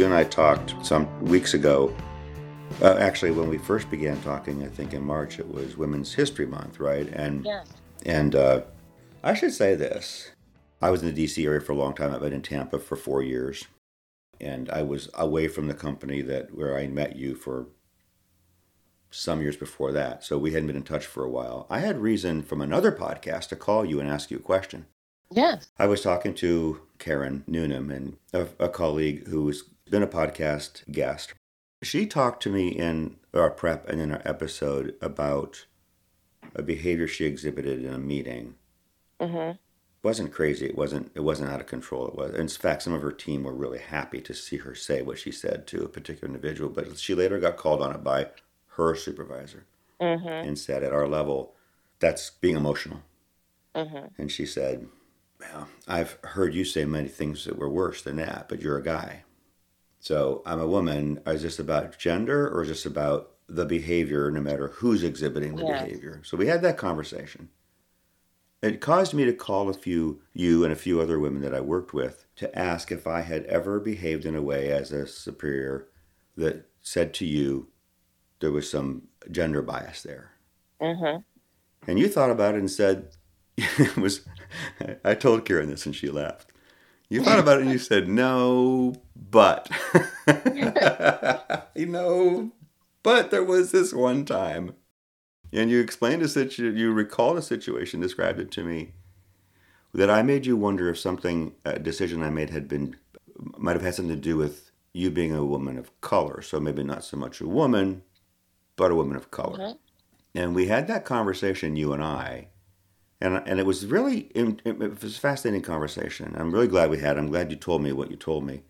You and I talked some weeks ago. Uh, actually, when we first began talking, I think in March, it was Women's History Month, right? And Yes. and uh, I should say this: I was in the D.C. area for a long time. I've been in Tampa for four years, and I was away from the company that where I met you for some years before that. So we hadn't been in touch for a while. I had reason from another podcast to call you and ask you a question. Yes. I was talking to Karen Noonan and a, a colleague who's been a podcast guest. She talked to me in our prep and in our episode about a behavior she exhibited in a meeting. Mhm. It wasn't crazy. It wasn't. It wasn't out of control. It was. In fact, some of her team were really happy to see her say what she said to a particular individual. But she later got called on it by her supervisor Mhm. and said, "At our level, that's being emotional." Mhm. And she said, Well, I've heard you say many things that were worse than that, but you're a guy. So I'm a woman. Is this about gender or is this about the behavior, no matter who's exhibiting the Yes. behavior? So we had that conversation. It caused me to call a few, you and a few other women that I worked with, to ask if I had ever behaved in a way as a superior that said to you there was some gender bias there. Mhm. And you thought about it and said, it was, I told Karen this and she laughed. You thought about it and you said, no, but. you know, but there was this one time. And you explained a situation, you recalled a situation, described it to me, that I made you wonder if something, a decision I made had been, might have had something to do with you being a woman of color. So maybe not so much a woman, but a woman of color. Mhm. And we had that conversation, you and I, and and it was really it it was a fascinating conversation. I'm really glad we had. it. I'm glad you told me what you told me.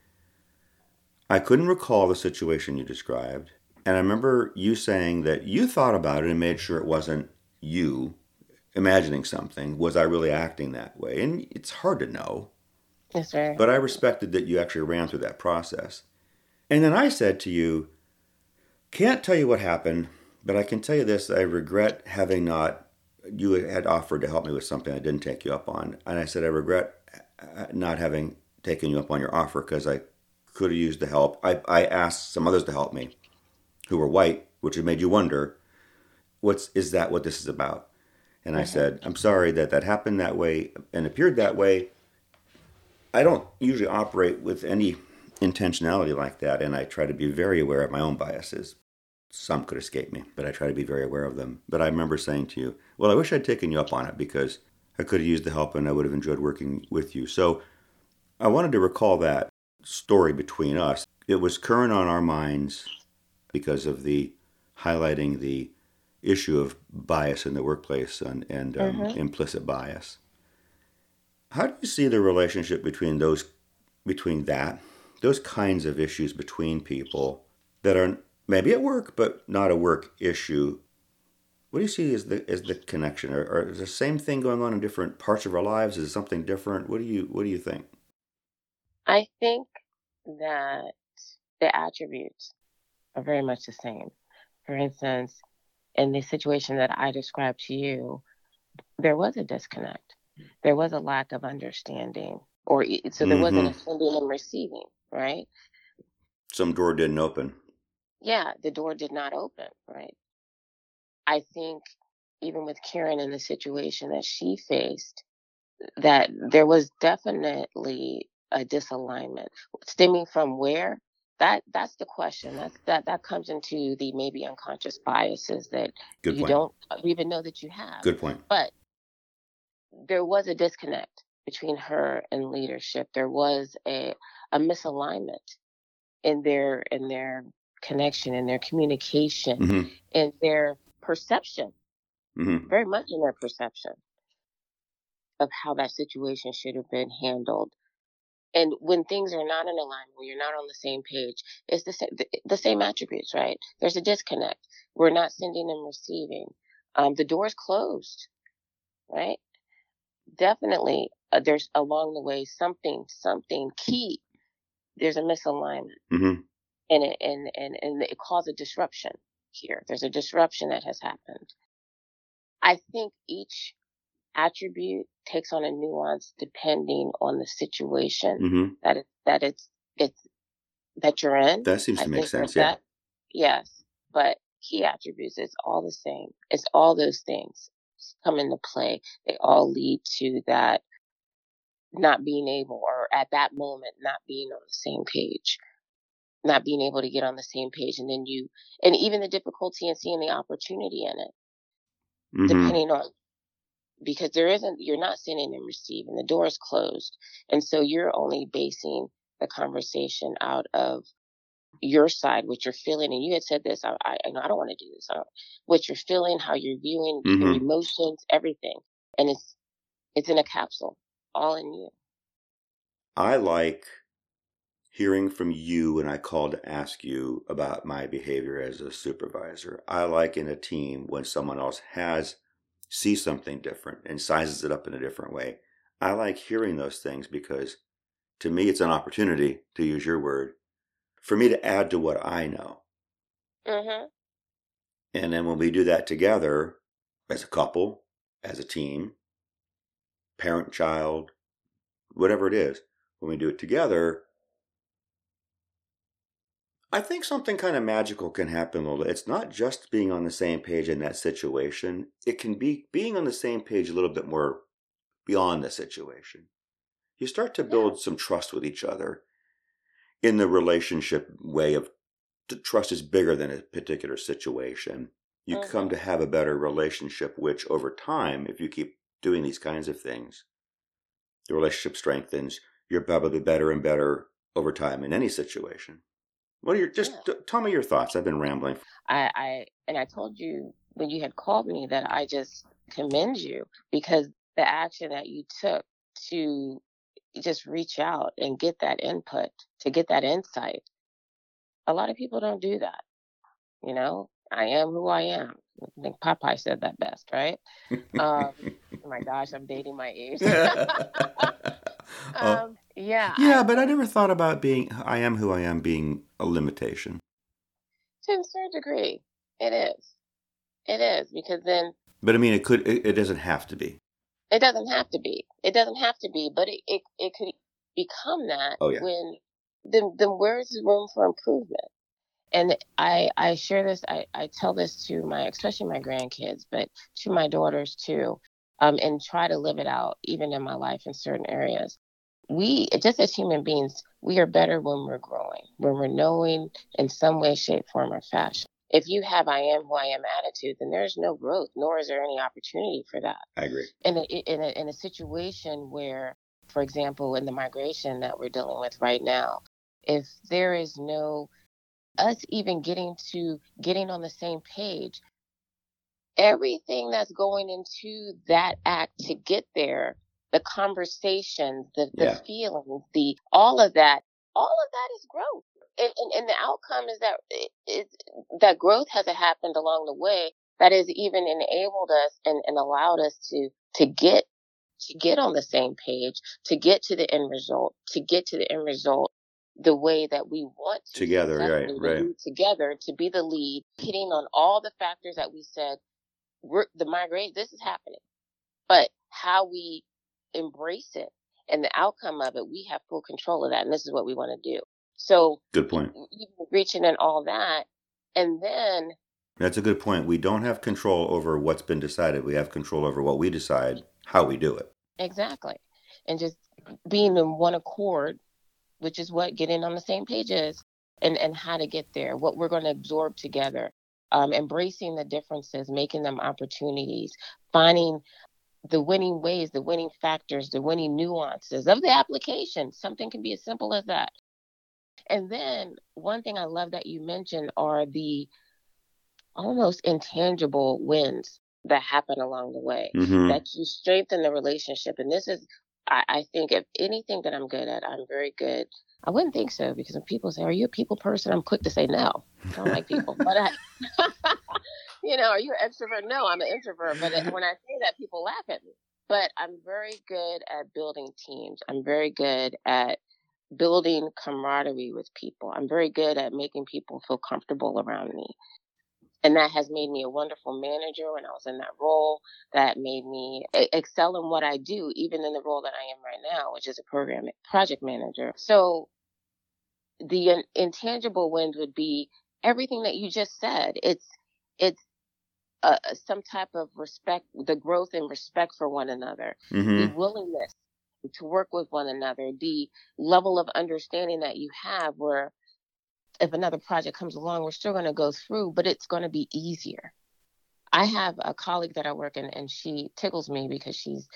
I couldn't recall the situation you described, and I remember you saying that you thought about it and made sure it wasn't you imagining something. Was I really acting that way? And it's hard to know. Yes, sir. But I respected that you actually ran through that process. And then I said to you, can't tell you what happened, but I can tell you this I regret having not, you had offered to help me with something I didn't take you up on. And I said, I regret uh, not having taken you up on your offer because I could have used the help. I, I asked some others to help me who were white, which had made you wonder, what's, is that what this is about? And I Mhm. said, I'm sorry that that happened that way and appeared that way. I don't usually operate with any intentionality like that, and I try to be very aware of my own biases. Some could escape me, but I try to be very aware of them. But I remember saying to you, Well, I wish I'd taken you up on it because I could have used the help and I would have enjoyed working with you. So I wanted to recall that story between us. It was current on our minds because of the highlighting the issue of bias in the workplace and, and um, Mhm. implicit bias. How do you see the relationship between those, between that, those kinds of issues between people that are maybe at work but not a work issue? What do you see as the as the connection? Or, or is the same thing going on in different parts of our lives? Is it something different? What do you What do you think? I think that the attributes are very much the same. For instance, in the situation that I described to you, there was a disconnect. There was a lack of understanding, or so there wasn't mm-hmm. a sending and receiving, right? Some door didn't open. Yeah, the door did not open, right? I think even with Karen in the situation that she faced, that there was definitely a disalignment. Stemming from where that that's the question. That's that that comes into the maybe unconscious biases that Good you point. don't even know that you have. Good point. but there was a disconnect between her and leadership. There was a a misalignment in their in their connection in their communication hmm in their perception hmm very much in their perception of how that situation should have been handled. And when things are not in alignment, when you're not on the same page, it's the same, the, the same attributes, right? There's a disconnect. We're not sending and receiving. Um, the door's closed, right? Definitely, uh, there's along the way something, something key. There's a misalignment, hmm and it and and and it caused a disruption here. There's a disruption that has happened. I think each attribute takes on a nuance depending on the situation hmm that it, that it's it's that you're in. That seems to I make sense. That, yeah. Yes, but key attributes it's all the same. It's all those things come into play. They all lead to that not being able, or at that moment, not being on the same page not being able to get on the same page and then you and even the difficulty in seeing the opportunity in it mm-hmm. depending on because there isn't you're not sending and receiving the door is closed and so you're only basing the conversation out of your side what you're feeling and you had said this i i, I don't want to do this what you're feeling how you're viewing mm-hmm. your emotions everything and it's it's in a capsule all in you i like hearing from you when I call to ask you about my behavior as a supervisor. I like in a team when someone else has sees something different and sizes it up in a different way. I like hearing those things because to me it's an opportunity to use your word for me to add to what I know. Mm-hmm. And then when we do that together as a couple, as a team, parent child, whatever it is, when we do it together, I think something kind of magical can happen, Lola. It's not just being on the same page in that situation. It can be being on the same page a little bit more beyond the situation. You start to build yeah. some trust with each other in the relationship way of trust is bigger than a particular situation. You mm-hmm. come to have a better relationship, which over time, if you keep doing these kinds of things, the relationship strengthens. You're probably better and better over time in any situation. What are your just yeah. t- tell me your thoughts? I've been rambling. I, I and I told you when you had called me that I just commend you because the action that you took to just reach out and get that input, to get that insight. A lot of people don't do that. You know, I am who I am. I think Popeye said that best, right? um, oh my gosh, I'm dating my age. Yeah. Yeah, I, but I never thought about being I am who I am being a limitation. To a certain degree, it is. It is because then. But I mean, it could. It, it doesn't have to be. It doesn't have to be. It doesn't have to be, but it it, it could become that oh, yeah. when then then where's the room for improvement? And I I share this. I I tell this to my especially my grandkids, but to my daughters too um, and try to live it out even in my life in certain areas. We, just as human beings, we are better when we're growing, when we're knowing in some way, shape, form, or fashion. If you have I am who I am attitude, then there's no growth, nor is there any opportunity for that. I agree. In a, in a, in a situation where, for example, in the migration that we're dealing with right now, if there is no us even getting to getting on the same page everything that's going into that act to get there, the conversations, the, the yeah. feelings, the all of that, all of that is growth. And, and, and the outcome is that eh, is that growth has happened along the way that has even enabled us and, and allowed us to to get to get on the same page, to get to the end result, to get to the end result the way that we want to. Together, right, right. Together to be the lead, hitting on all the factors that we said we're, the migration, this is happening. But how we embrace it and the outcome of it, we have full control of that. And this is what we want to do. So, good point. Reaching and all that. And then. That's a good point. We don't have control over what's been decided. We have control over what we decide, how we do it. Exactly. And just being in one accord, which is what getting on the same page is, and, and how to get there, what we're going to absorb together, um, embracing the differences, making them opportunities, finding the winning ways, the winning factors, the winning nuances of the application. Something can be as simple as that. And then one thing I love that you mentioned are the almost intangible wins that happen along the way mm-hmm. that you strengthen the relationship. And this is, I, I think, if anything that I'm good at, I'm very good I wouldn't think so because when people say, "Are you a people person?" I'm quick to say no. I don't like people, but I, you know, are you an extrovert? No, I'm an introvert. But when I say that, people laugh at me. But I'm very good at building teams. I'm very good at building camaraderie with people. I'm very good at making people feel comfortable around me and that has made me a wonderful manager when I was in that role. That made me excel in what I do, even in the role that I am right now, which is a program project manager. So the intangible wins would be everything that you just said. It's it's uh, some type of respect, the growth and respect for one another, mm-hmm. the willingness to work with one another, the level of understanding that you have where if another project comes along, we're still going to go through, but it's going to be easier. I have a colleague that I work in, and she tickles me because she's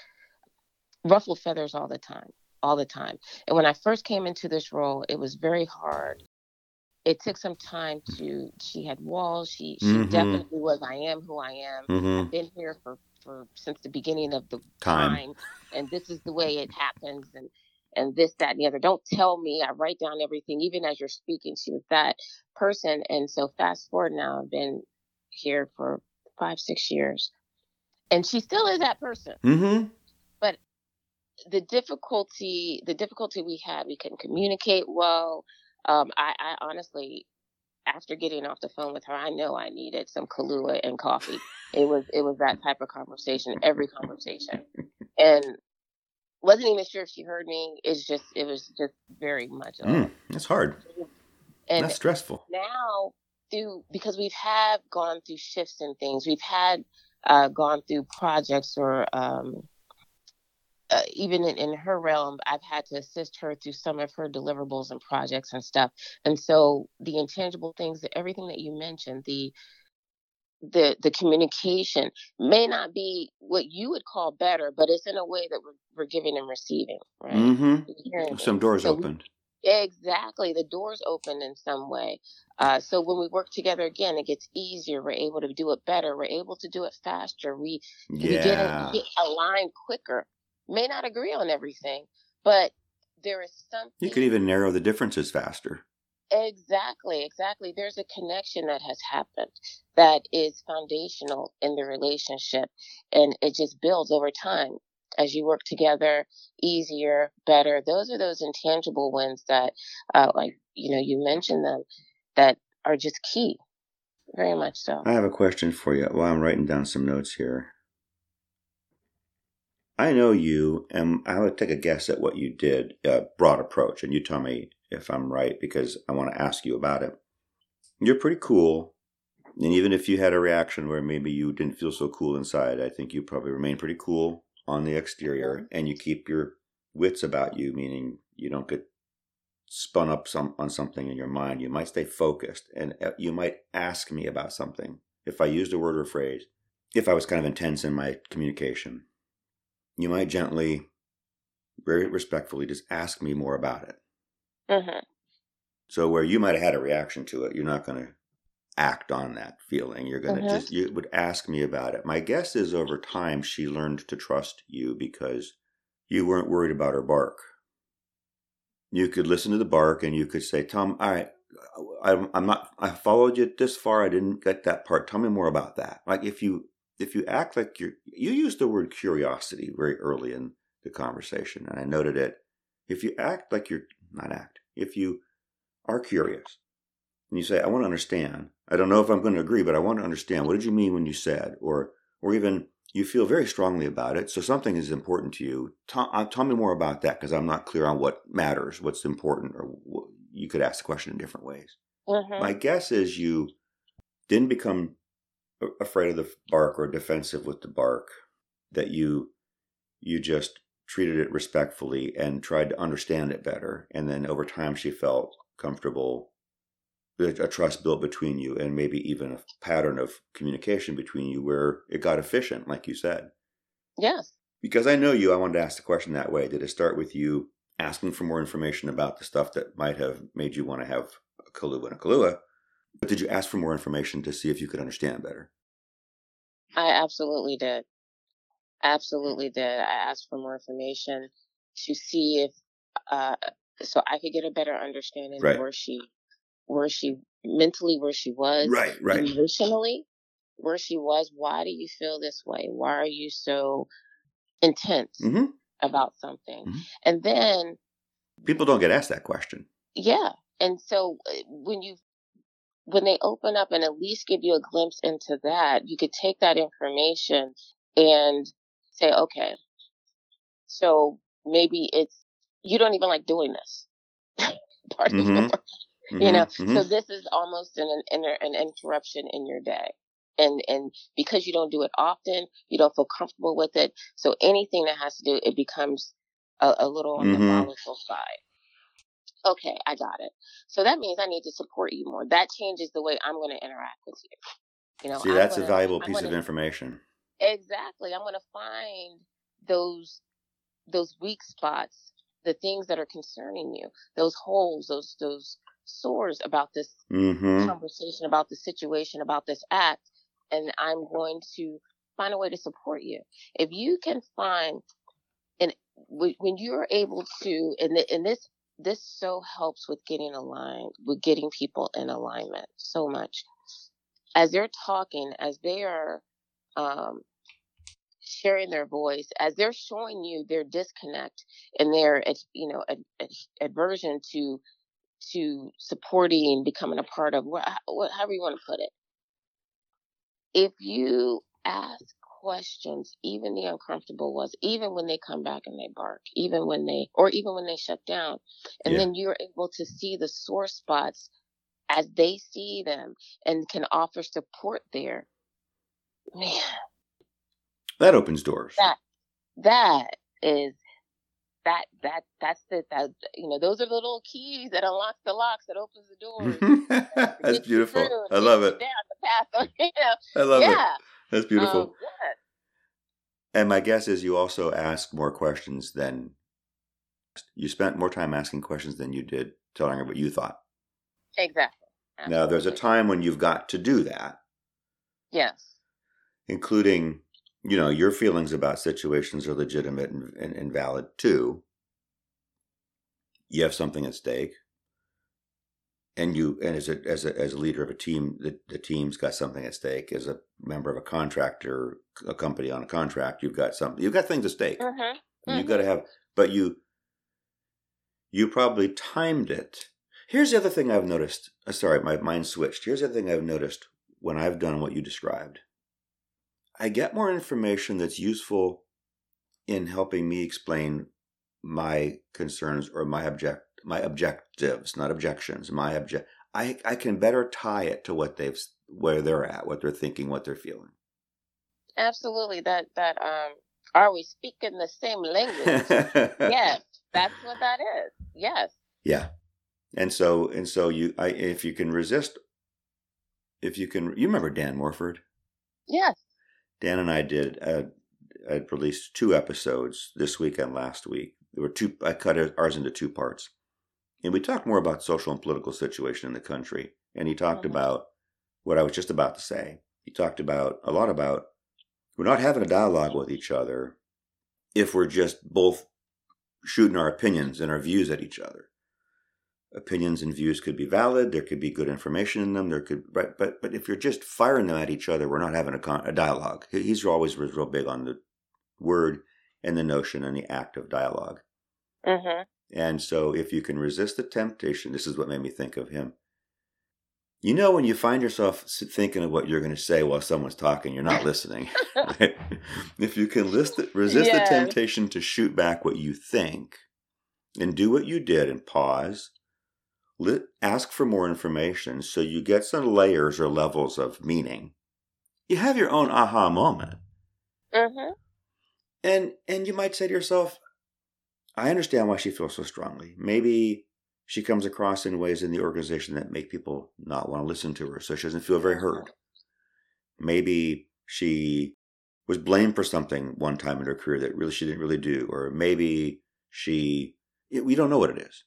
ruffled feathers all the time, all the time. And when I first came into this role, it was very hard. It took some time to. She had walls. She she mm-hmm. definitely was. I am who I am. Mm-hmm. I've been here for for since the beginning of the time. time, and this is the way it happens. And and this, that, and the other. Don't tell me. I write down everything, even as you're speaking. She was that person. And so fast forward now, I've been here for five, six years. And she still is that person. Mm-hmm. But the difficulty, the difficulty we had, we couldn't communicate well. Um, I, I honestly, after getting off the phone with her, I know I needed some Kahlua and coffee. It was it was that type of conversation, every conversation. And wasn't even sure if she heard me. It's just it was just very much. Mm, that's hard. And that's stressful. Now through because we've have gone through shifts and things. We've had uh, gone through projects or um, even in, in, her realm, I've had to assist her through some of her deliverables and projects and stuff. And so the intangible things, everything that you mentioned, the the the communication may not be what you would call better, but it's in a way that we're, we're giving and receiving, right? Mm-hmm. Some doors so opened. We, exactly, the doors opened in some way. Uh, so when we work together again, it gets easier. We're able to do it better. We're able to do it faster. We, yeah. we get, get aligned quicker. May not agree on everything, but there is something. You could even narrow the differences faster. Exactly, exactly. There's a connection that has happened that is foundational in the relationship, and it just builds over time as you work together easier, better. Those are those intangible wins that, uh, like you know, you mentioned them, that are just key. Very much so. I have a question for you while I'm writing down some notes here. I know you, and I would take a guess at what you did, a broad approach, and you tell me if I'm right because I want to ask you about it. You're pretty cool. And even if you had a reaction where maybe you didn't feel so cool inside, I think you probably remain pretty cool on the exterior and you keep your wits about you, meaning you don't get spun up some on something in your mind. You might stay focused and uh, you might ask me about something. If I used a word or phrase, if I was kind of intense in my communication, you might gently, very respectfully, just ask me more about it. Mm-hmm. So where you might have had a reaction to it, you're not going to act on that feeling. You're going to mm-hmm. just you would ask me about it. My guess is over time she learned to trust you because you weren't worried about her bark. You could listen to the bark and you could say, "Tom, all right, I, I'm not. I followed you this far. I didn't get that part. Tell me more about that." Like if you if you act like you're you used the word curiosity very early in the conversation, and I noted it. If you act like you're not act. If you are curious and you say, I want to understand, I don't know if I'm going to agree, but I want to understand, what did you mean when you said, or, or even you feel very strongly about it, so something is important to you. Tell, uh, tell me more about that because I'm not clear on what matters, what's important, or what, you could ask the question in different ways. Mm-hmm. My guess is you didn't become afraid of the bark or defensive with the bark, that you you just treated it respectfully and tried to understand it better. And then over time, she felt comfortable, a trust built between you, and maybe even a pattern of communication between you where it got efficient, like you said. Yes. Because I know you, I wanted to ask the question that way. Did it start with you asking for more information about the stuff that might have made you want to have a Kahlua and a Kahlua? But did you ask for more information to see if you could understand better? I absolutely did absolutely did. I asked for more information to see if, uh, so I could get a better understanding right. where she, where she mentally, where she was, right, right, emotionally, where she was. Why do you feel this way? Why are you so intense mm-hmm. about something? Mm-hmm. And then people don't get asked that question. Yeah, and so uh, when you when they open up and at least give you a glimpse into that, you could take that information and say, okay, so maybe it's, you don't even like doing this. part Mhm. of your Mhm, you know mhm. so this is almost an, an an interruption in your day and and because you don't do it often you don't feel comfortable with it so anything that has to do it becomes a, a little on the volatile side okay i got it so that means i need to support you more that changes the way i'm going to interact with you you know See, I'm that's a gonna- valuable I'm piece of gonna- information. Exactly. I'm going to find those those weak spots, the things that are concerning you, those holes, those those sores about this Mm-hmm. conversation, about the situation, about this act, and I'm going to find a way to support you. If you can find and when you're able to and, th- and this this so helps with getting aligned with getting people in alignment so much. As they're talking as they are um, sharing their voice as they're showing you their disconnect and their you know ad- ad- aversion to to supporting becoming a part of what, what however you want to put it. If you ask questions even the uncomfortable ones even when they come back and they bark even when they or even when they shut down and Yeah. then you're able to see the sore spots as they see them and can offer support there man That opens doors. That- that is that that that's the that you know those are the little keys that unlocks the locks that opens the doors that's beautiful. I love it. down the path you know, I love it. That's beautiful. um, yeah And my guess is you also ask more questions than you spent more time asking questions than you did telling her what you thought. exactly Now, there's a time when you've got to do that, yes including, you know, your feelings about situations are legitimate and, and, and valid too. You have something at stake. And you, and as a, as a, as a leader of a team, the, the team's got something at stake. As a member of a contractor, a company on a contract, you've got something, you've got things at stake. mm-hmm. And You've got to have, but you, you probably timed it. Here's the other thing I've noticed. Uh, sorry, my mind switched. Here's the other thing I've noticed when I've done what you described. I get more information that's useful in helping me explain my concerns or my object my objectives, not objections. My object. I I can better tie it to what they've where they're at, what they're thinking, what they're feeling. absolutely that that um are we speaking the same language yes that's what that is yes Yeah. And so and so you I if you can resist if you can you remember Dan Morford? yes Dan and I did uh I released two episodes this week and last week. There were two I cut ours into two parts. And we talked more about social and political situation in the country. And he talked Mhm. about what I was just about to say. He talked about a lot about we're not having a dialogue with each other if we're just both shooting our opinions and our views at each other. Opinions and views could be valid. There could be good information in them. There could, but but but if you're just firing them at each other, we're not having a, con- a dialogue. He's always was real big on the word and the notion and the act of dialogue. mm-hmm. And so, if you can resist the temptation, this is what made me think of him. You know, when you find yourself thinking of what you're going to say while someone's talking, you're not listening. right? If you can it, resist Yes. the temptation to shoot back what you think and do what you did and pause, li- ask for more information so you get some layers or levels of meaning, you have your own aha moment. Mm-hmm. And and you might say to yourself, I understand why she feels so strongly. Maybe she comes across in ways in the organization that make people not want to listen to her, so she doesn't feel very heard. Maybe she was blamed for something one time in her career that really she didn't really do, or maybe she we don't know what it is.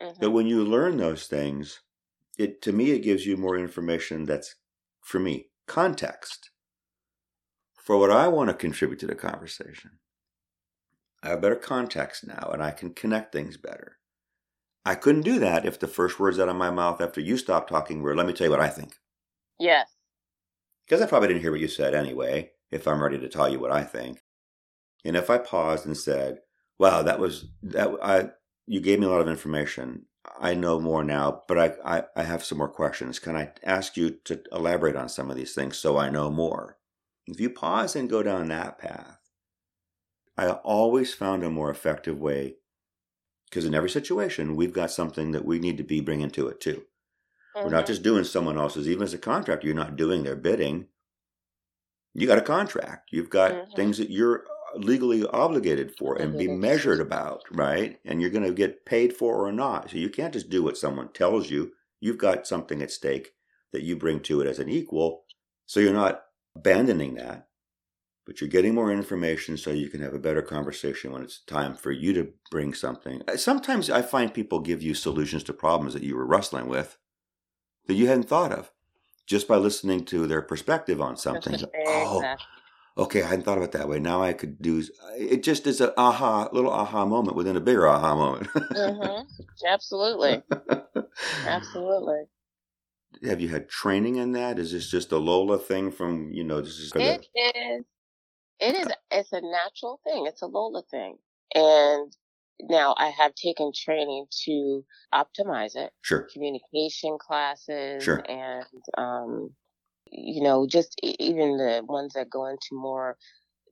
Mm-hmm. But when you learn those things, it to me it gives you more information that's for me context for what I want to contribute to the conversation. I have better context now and I can connect things better. I couldn't do that if the first words out of my mouth after you stopped talking were, let me tell you what I think. Yes. Because I probably didn't hear what you said anyway, if I'm ready to tell you what I think. And if I paused and said, wow, that was, that I, you gave me a lot of information. I know more now, but I, I, I have some more questions. Can I ask you to elaborate on some of these things so I know more? If you pause and go down that path, I always found a more effective way Because in every situation, we've got something that we need to be bringing to it too. We're not Mhm. just doing someone else's. Even as a contractor, you're not doing their bidding. You got a contract. You've got Mhm. things that you're legally obligated for and be measured about, right? And you're going to get paid for or not. So you can't just do what someone tells you. You've got something at stake that you bring to it as an equal. So you're not abandoning that, but you're getting more information so you can have a better conversation when it's time for you to bring something. Sometimes I find people give you solutions to problems that you were wrestling with that you hadn't thought of just by listening to their perspective on something. Oh, okay, I hadn't thought of it that way. Now I could do. It just is a aha, little aha moment within a bigger aha moment. hmm Absolutely. Absolutely. Have you had training in that? Is this just a Lola thing from you know? This is It is. It is. It's a natural thing. It's a Lola thing. And now I have taken training to optimize it, sure, communication classes, Sure. and um, you know, just even the ones that go into more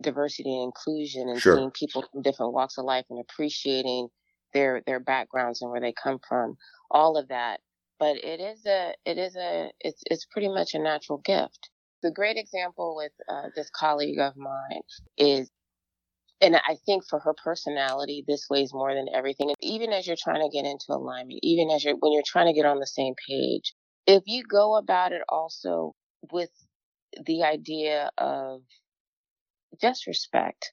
diversity and inclusion, and Sure. seeing people from different walks of life and appreciating their their backgrounds and where they come from. All of that. But it is a. It is a. It's it's pretty much a natural gift the great example with uh, this colleague of mine is and i think for her personality this weighs more than everything. And even as you're trying to get into alignment even as you're when you're trying to get on the same page if you go about it also with the idea of just respect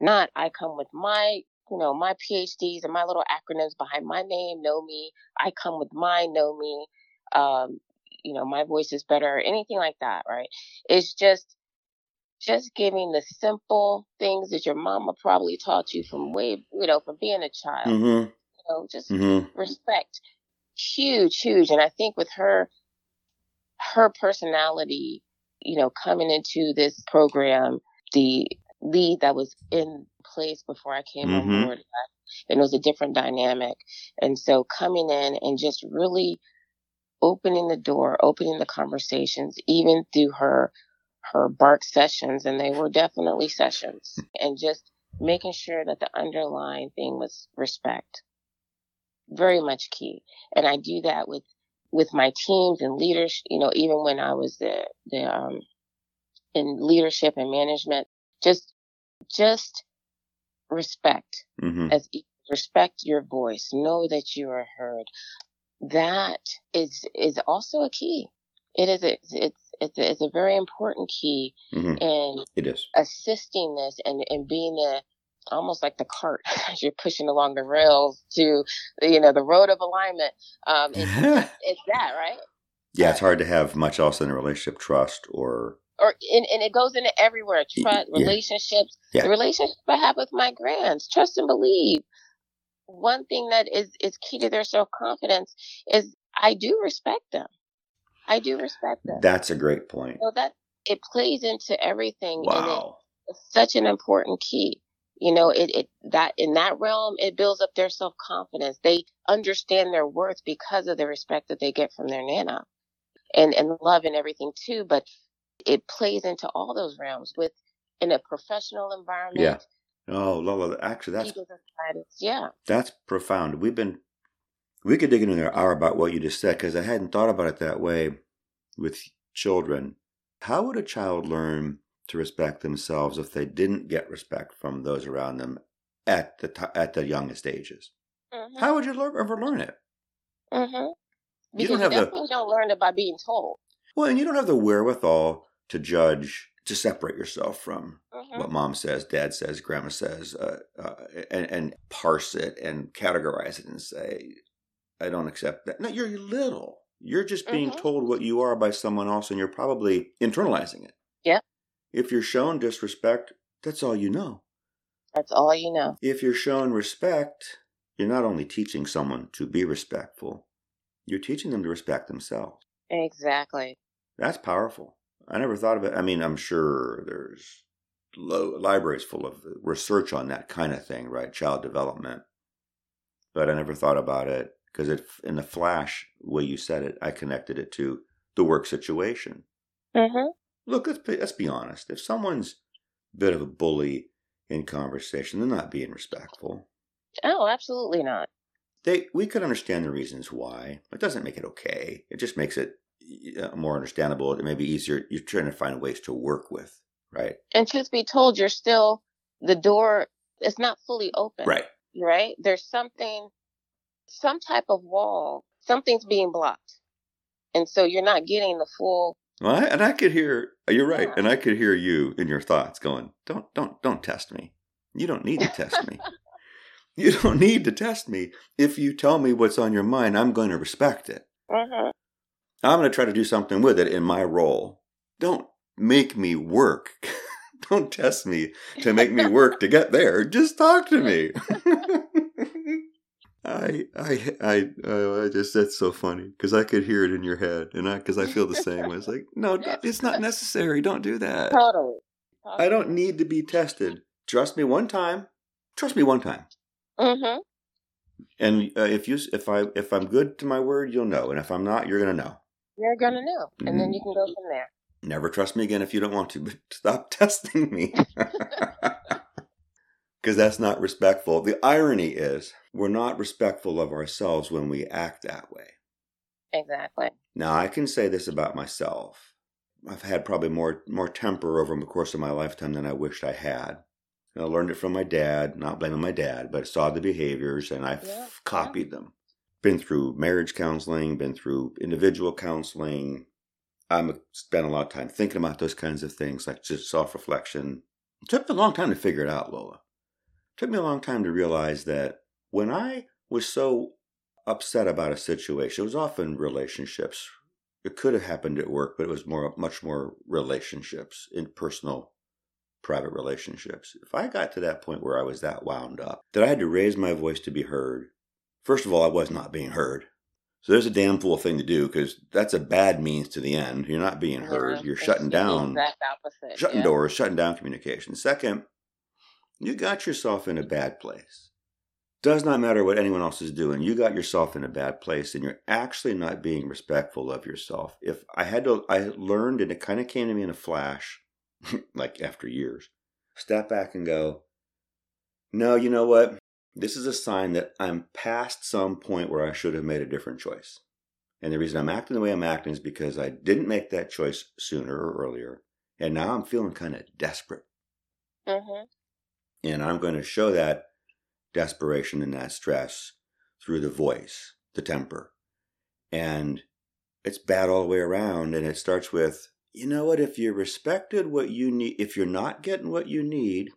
not i come with my you know my phds and my little acronyms behind my name know me. I come with my know me um, you know, my voice is better, or anything like that, right? It's just just giving the simple things that your mama probably taught you from way, you know, from being a child. mm-hmm, You know, just mm-hmm. respect. Huge, huge. And I think with her her personality, you know, coming into this program, the lead that was in place before I came Mhm. on board, and it was a different dynamic. And so coming in and just really opening the door, opening the conversations, even through her her bark sessions, and they were definitely sessions, and just making sure that the underlying thing was respect. Very much key. And I do that with with my teams and leaders, you know, even when I was the the um in leadership and management, just just respect Mm-hmm. as respect your voice know that you are heard that is is also a key it is a, it's it's a, it's a very important key Mm-hmm. in It is. assisting this and and being the almost like the cart as you're pushing along the rails to you know the road of alignment um it's, it's that right yeah, it's hard to have much else in a relationship, trust or or and, and it goes into everywhere trust yeah. relationships Yeah. the relationship i have with my grands trust and believe one thing that is is key to their self-confidence is i do respect them i do respect them that's a great point. so that it plays into everything and Wow. it's such an important key you know it, it that in that realm it builds up their self-confidence they understand their worth because of the respect that they get from their nana and and love and everything too but it plays into all those realms with in a professional environment Yeah. Oh, Lola, actually, that's people decide it's- yeah that's profound. We've been we could dig into an hour about what you just said because I hadn't thought about it that way with children. How would a child learn to respect themselves if they didn't get respect from those around them at the ti at the youngest ages? mm-hmm. How would you lear- ever learn it? Mm-hmm. Because don't you, have the- definitely don't learn it by being told. Well, and you don't have the wherewithal to judge to separate yourself from Mhm. what mom says, dad says, grandma says, uh, uh, and, and parse it and categorize it and say, I don't accept that. No, you're little. You're just being Mhm. told what you are by someone else, and you're probably internalizing it. Yep. If you're shown disrespect, that's all you know. That's all you know. If you're shown respect, you're not only teaching someone to be respectful, you're teaching them to respect themselves. Exactly. That's powerful. I never thought of it. I mean, I'm sure there's lo- libraries full of research on that kind of thing, right? Child development. But I never thought about it because it, in the flash way you said it, I connected it to the work situation. Mm-hmm. Look, let's be, let's be honest. If someone's a bit of a bully in conversation, they're not being respectful. Oh, absolutely not. They we could understand the reasons why. But it doesn't make it okay. It just makes it more understandable. It may be easier. You're trying to find ways to work with, right? And truth be told, you're still the door is not fully open. Right. Right. There's something, some type of wall. Something's being blocked, and so you're not getting the full. Well, I, and I could hear you're right, Yeah. and I could hear you in your thoughts going, "Don't, don't, don't test me. You don't need to test me. You don't need to test me. If you tell me what's on your mind, I'm going to respect it. Mhm. I'm going to try to do something with it in my role. Don't make me work. don't test me to make me work to get there. Just talk to me. I, I, I, I just that's so funny because I could hear it in your head, and I because I feel the same. Way. It's like, no, it's not necessary. Don't do that. Totally. I don't need to be tested. Trust me one time. Trust me one time. Mm-hmm. And uh, if you, if I, if I'm good to my word, you'll know. And if I'm not, you're gonna know. You're gonna know, and then you Mm. can go from there. Never trust me again if you don't want to. But stop testing me. Because that's not respectful. The irony is, we're not respectful of ourselves when we act that way. Exactly. Now, I can say this about myself. I've had probably more more temper over the course of my lifetime than I wished I had. And I learned it from my dad, not blaming my dad, but saw the behaviors and I Yeah, copied them. Been through marriage counseling, been through individual counseling. I'm spent a lot of time thinking about those kinds of things, like just self reflection. It took me a long time to figure it out, Lola. It took me a long time to realize that when I was so upset about a situation, it was often relationships. It could have happened at work, but it was more, much more relationships, in personal, private relationships. If I got to that point where I was that wound up, that I had to raise my voice to be heard, first of all, I was not being heard. So there's a damn fool thing to do because that's a bad means to the end. You're not being heard. Yeah, You're shutting down Exact opposite. shutting yeah. doors, shutting down communication. Second, you got yourself in a bad place. Does not matter what anyone else is doing. You got yourself in a bad place and you're actually not being respectful of yourself. If I had to, I learned and it kind of came to me in a flash, like after years, step back and go, no, you know what? This is a sign that I'm past some point where I should have made a different choice. And the reason I'm acting the way I'm acting is because I didn't make that choice sooner or earlier. And now I'm feeling kind of desperate. Mm-hmm. And I'm going to show that desperation and that stress through the voice, the temper. And it's bad all the way around. And it starts with, you know what? If you respected what you need, if you're not getting what you need,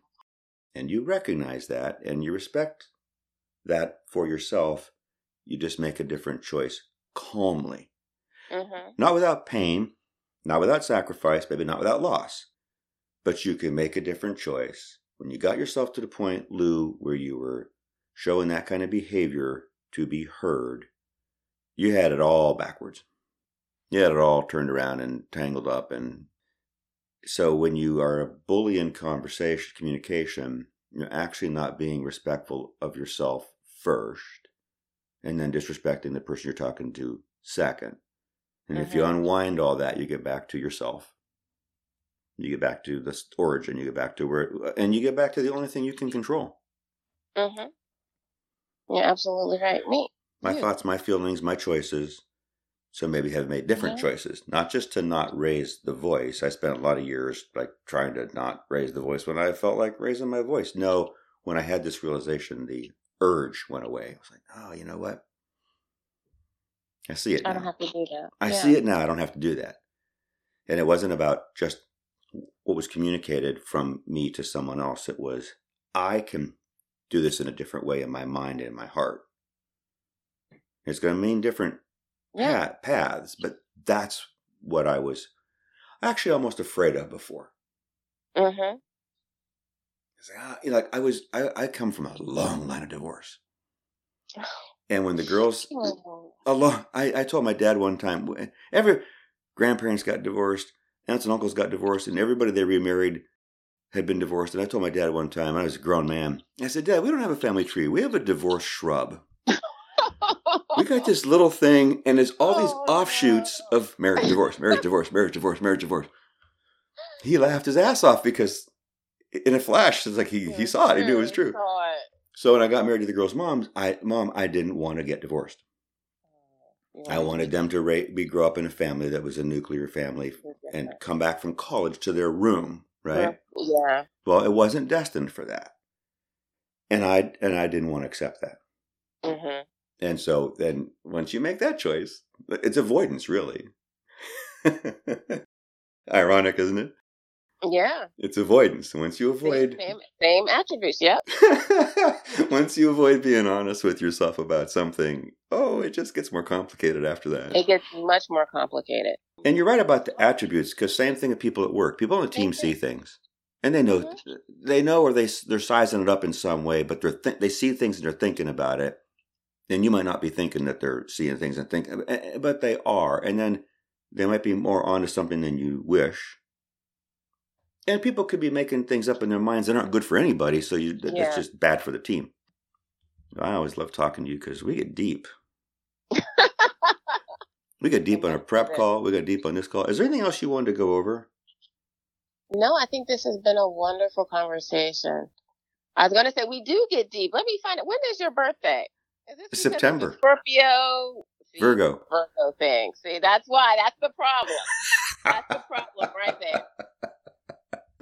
and you recognize that and you respect that for yourself, you just make a different choice calmly. Mm-hmm. Not without pain, not without sacrifice, maybe not without loss. But you can make a different choice. When you got yourself to the point, Lou, where you were showing that kind of behavior to be heard, you had it all backwards. You had it all turned around and tangled up. And so when you are a bully in conversation, communication, you're actually not being respectful of yourself first, and then disrespecting the person you're talking to second. And if you Mhm. unwind all that, you get back to yourself. You get back to the origin. You get back to where, and you get back to the only thing you can control: Mm-hmm. You're absolutely right. Me. my thoughts, my feelings, my choices. So maybe have made different Yeah. choices, not just to not raise the voice. I spent a lot of years like trying to not raise the voice when I felt like raising my voice. No, when I had this realization, the urge went away. I was like, oh, you know what? I see it I now. don't have to do that. I yeah. see it now. I don't have to do that. And it wasn't about just what was communicated from me to someone else. It was, I can do this in a different way in my mind and in my heart. It's going to mean different Yeah. pa- paths, but that's what I was actually almost afraid of before. Mm-hmm. Like, ah, you know, like I was, I, I come from a long line of divorce. And when the girls, Oh. a long, I, I told my dad one time, every grandparents got divorced, aunts and uncles got divorced, and everybody they remarried had been divorced. And I told my dad one time, I was a grown man, I said, Dad, we don't have a family tree. We have a divorce shrub. We got this little thing, and there's all these Oh, offshoots no. of marriage, divorce, marriage, divorce, marriage, divorce, marriage, divorce. He laughed his ass off because in a flash, it's like he, he saw it. He knew it was true. So when I got married to the girl's mom, I mom, I didn't want to get divorced. You I wanted them to ra- be grow up in a family that was a nuclear family and come back from college to their room, right? Yeah. Well, it wasn't destined for that, and I and I didn't want to accept that. hmm And so then once you make that choice, it's avoidance, really. Ironic, isn't it? Yeah. It's avoidance. Once you avoid same, same attributes. Yep. once you avoid being honest with yourself about something, oh, it just gets more complicated after that. It gets much more complicated. And you're right about the attributes, because same thing with people at work. People on the team see things, and they know Mhm. they know, or they they're sizing it up in some way, but they're th- they see things and they're thinking about it. And you might not be thinking that they're seeing things and think, eh, eh, but they are. And then they might be more onto something than you wish. And people could be making things up in their minds that aren't good for anybody. So you, that- Yeah. that's just bad for the team. I always love talking to you because we get deep. We get deep on a prep call. We got deep on this call. Is there anything else you wanted to go over? No, I think this has been a wonderful conversation. I was going to say we do get deep. Let me find out. When is your birthday? Is this because it's a September. Scorpio. See, Virgo. Virgo thing. See, that's why. That's the problem. That's the problem right there.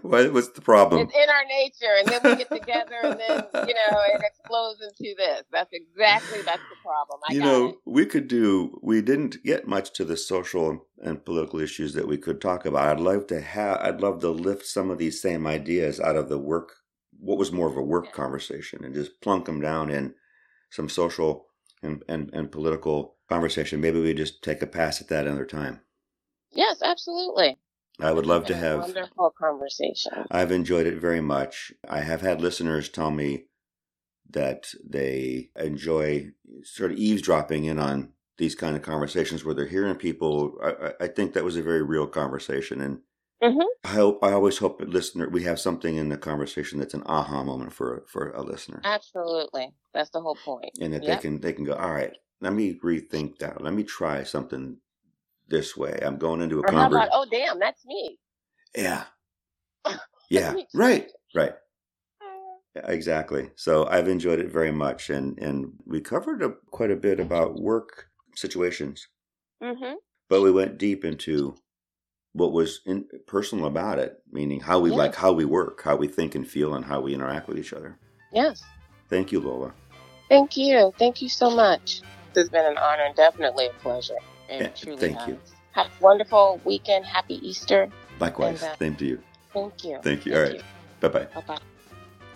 What, what's the problem? It's in our nature, and then we get together, and then you know it explodes into this. That's exactly that's the problem. I you know, it. we could do. We didn't get much to the social and political issues that we could talk about. I'd love to have. I'd love to lift some of these same ideas out of the work. What was more of a work Yeah. conversation, and just plunk them down in some social and and, and political conversation. Maybe we just take a pass at that another time. Yes, absolutely. I would love to have. wonderful conversation. I've enjoyed it very much. I have had listeners tell me that they enjoy sort of eavesdropping in on these kind of conversations where they're hearing people. I, I- I think that was a very real conversation, and Mhm. I hope I always hope that listener we have something in the conversation that's an aha moment for for a listener, Absolutely, that's the whole point. and that Yep. they can they can go. All right, let me rethink that. Let me try something this way. I'm going into a conversation. oh damn, that's me. Yeah, yeah, right, right. Yeah, Exactly. So I've enjoyed it very much, and and we covered a, quite a bit about work situations, Mm-hmm. but we went deep into what was in, personal about it, meaning how we Yeah. like how we work, how we think and feel, and how we interact with each other. Yes. Thank you, Lola. Thank you. Thank you so much. This has been an honor and definitely a pleasure. It Yeah, truly thank has. you. Have a wonderful weekend. Happy Easter. Likewise. And, uh, Same to you. Thank you. Thank you. All right. Bye bye. Bye bye.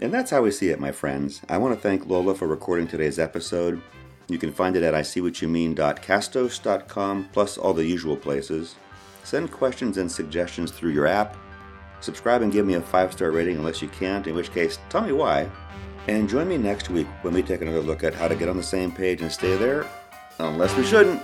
And that's how we see it, my friends. I want to thank Lola for recording today's episode. You can find it at iseewhatyoumean.castos.com, plus all the usual places. Send questions and suggestions through your app. Subscribe and give me a five star rating unless you can't, in which case, tell me why. And join me next week when we take another look at how to get on the same page and stay there, unless we shouldn't.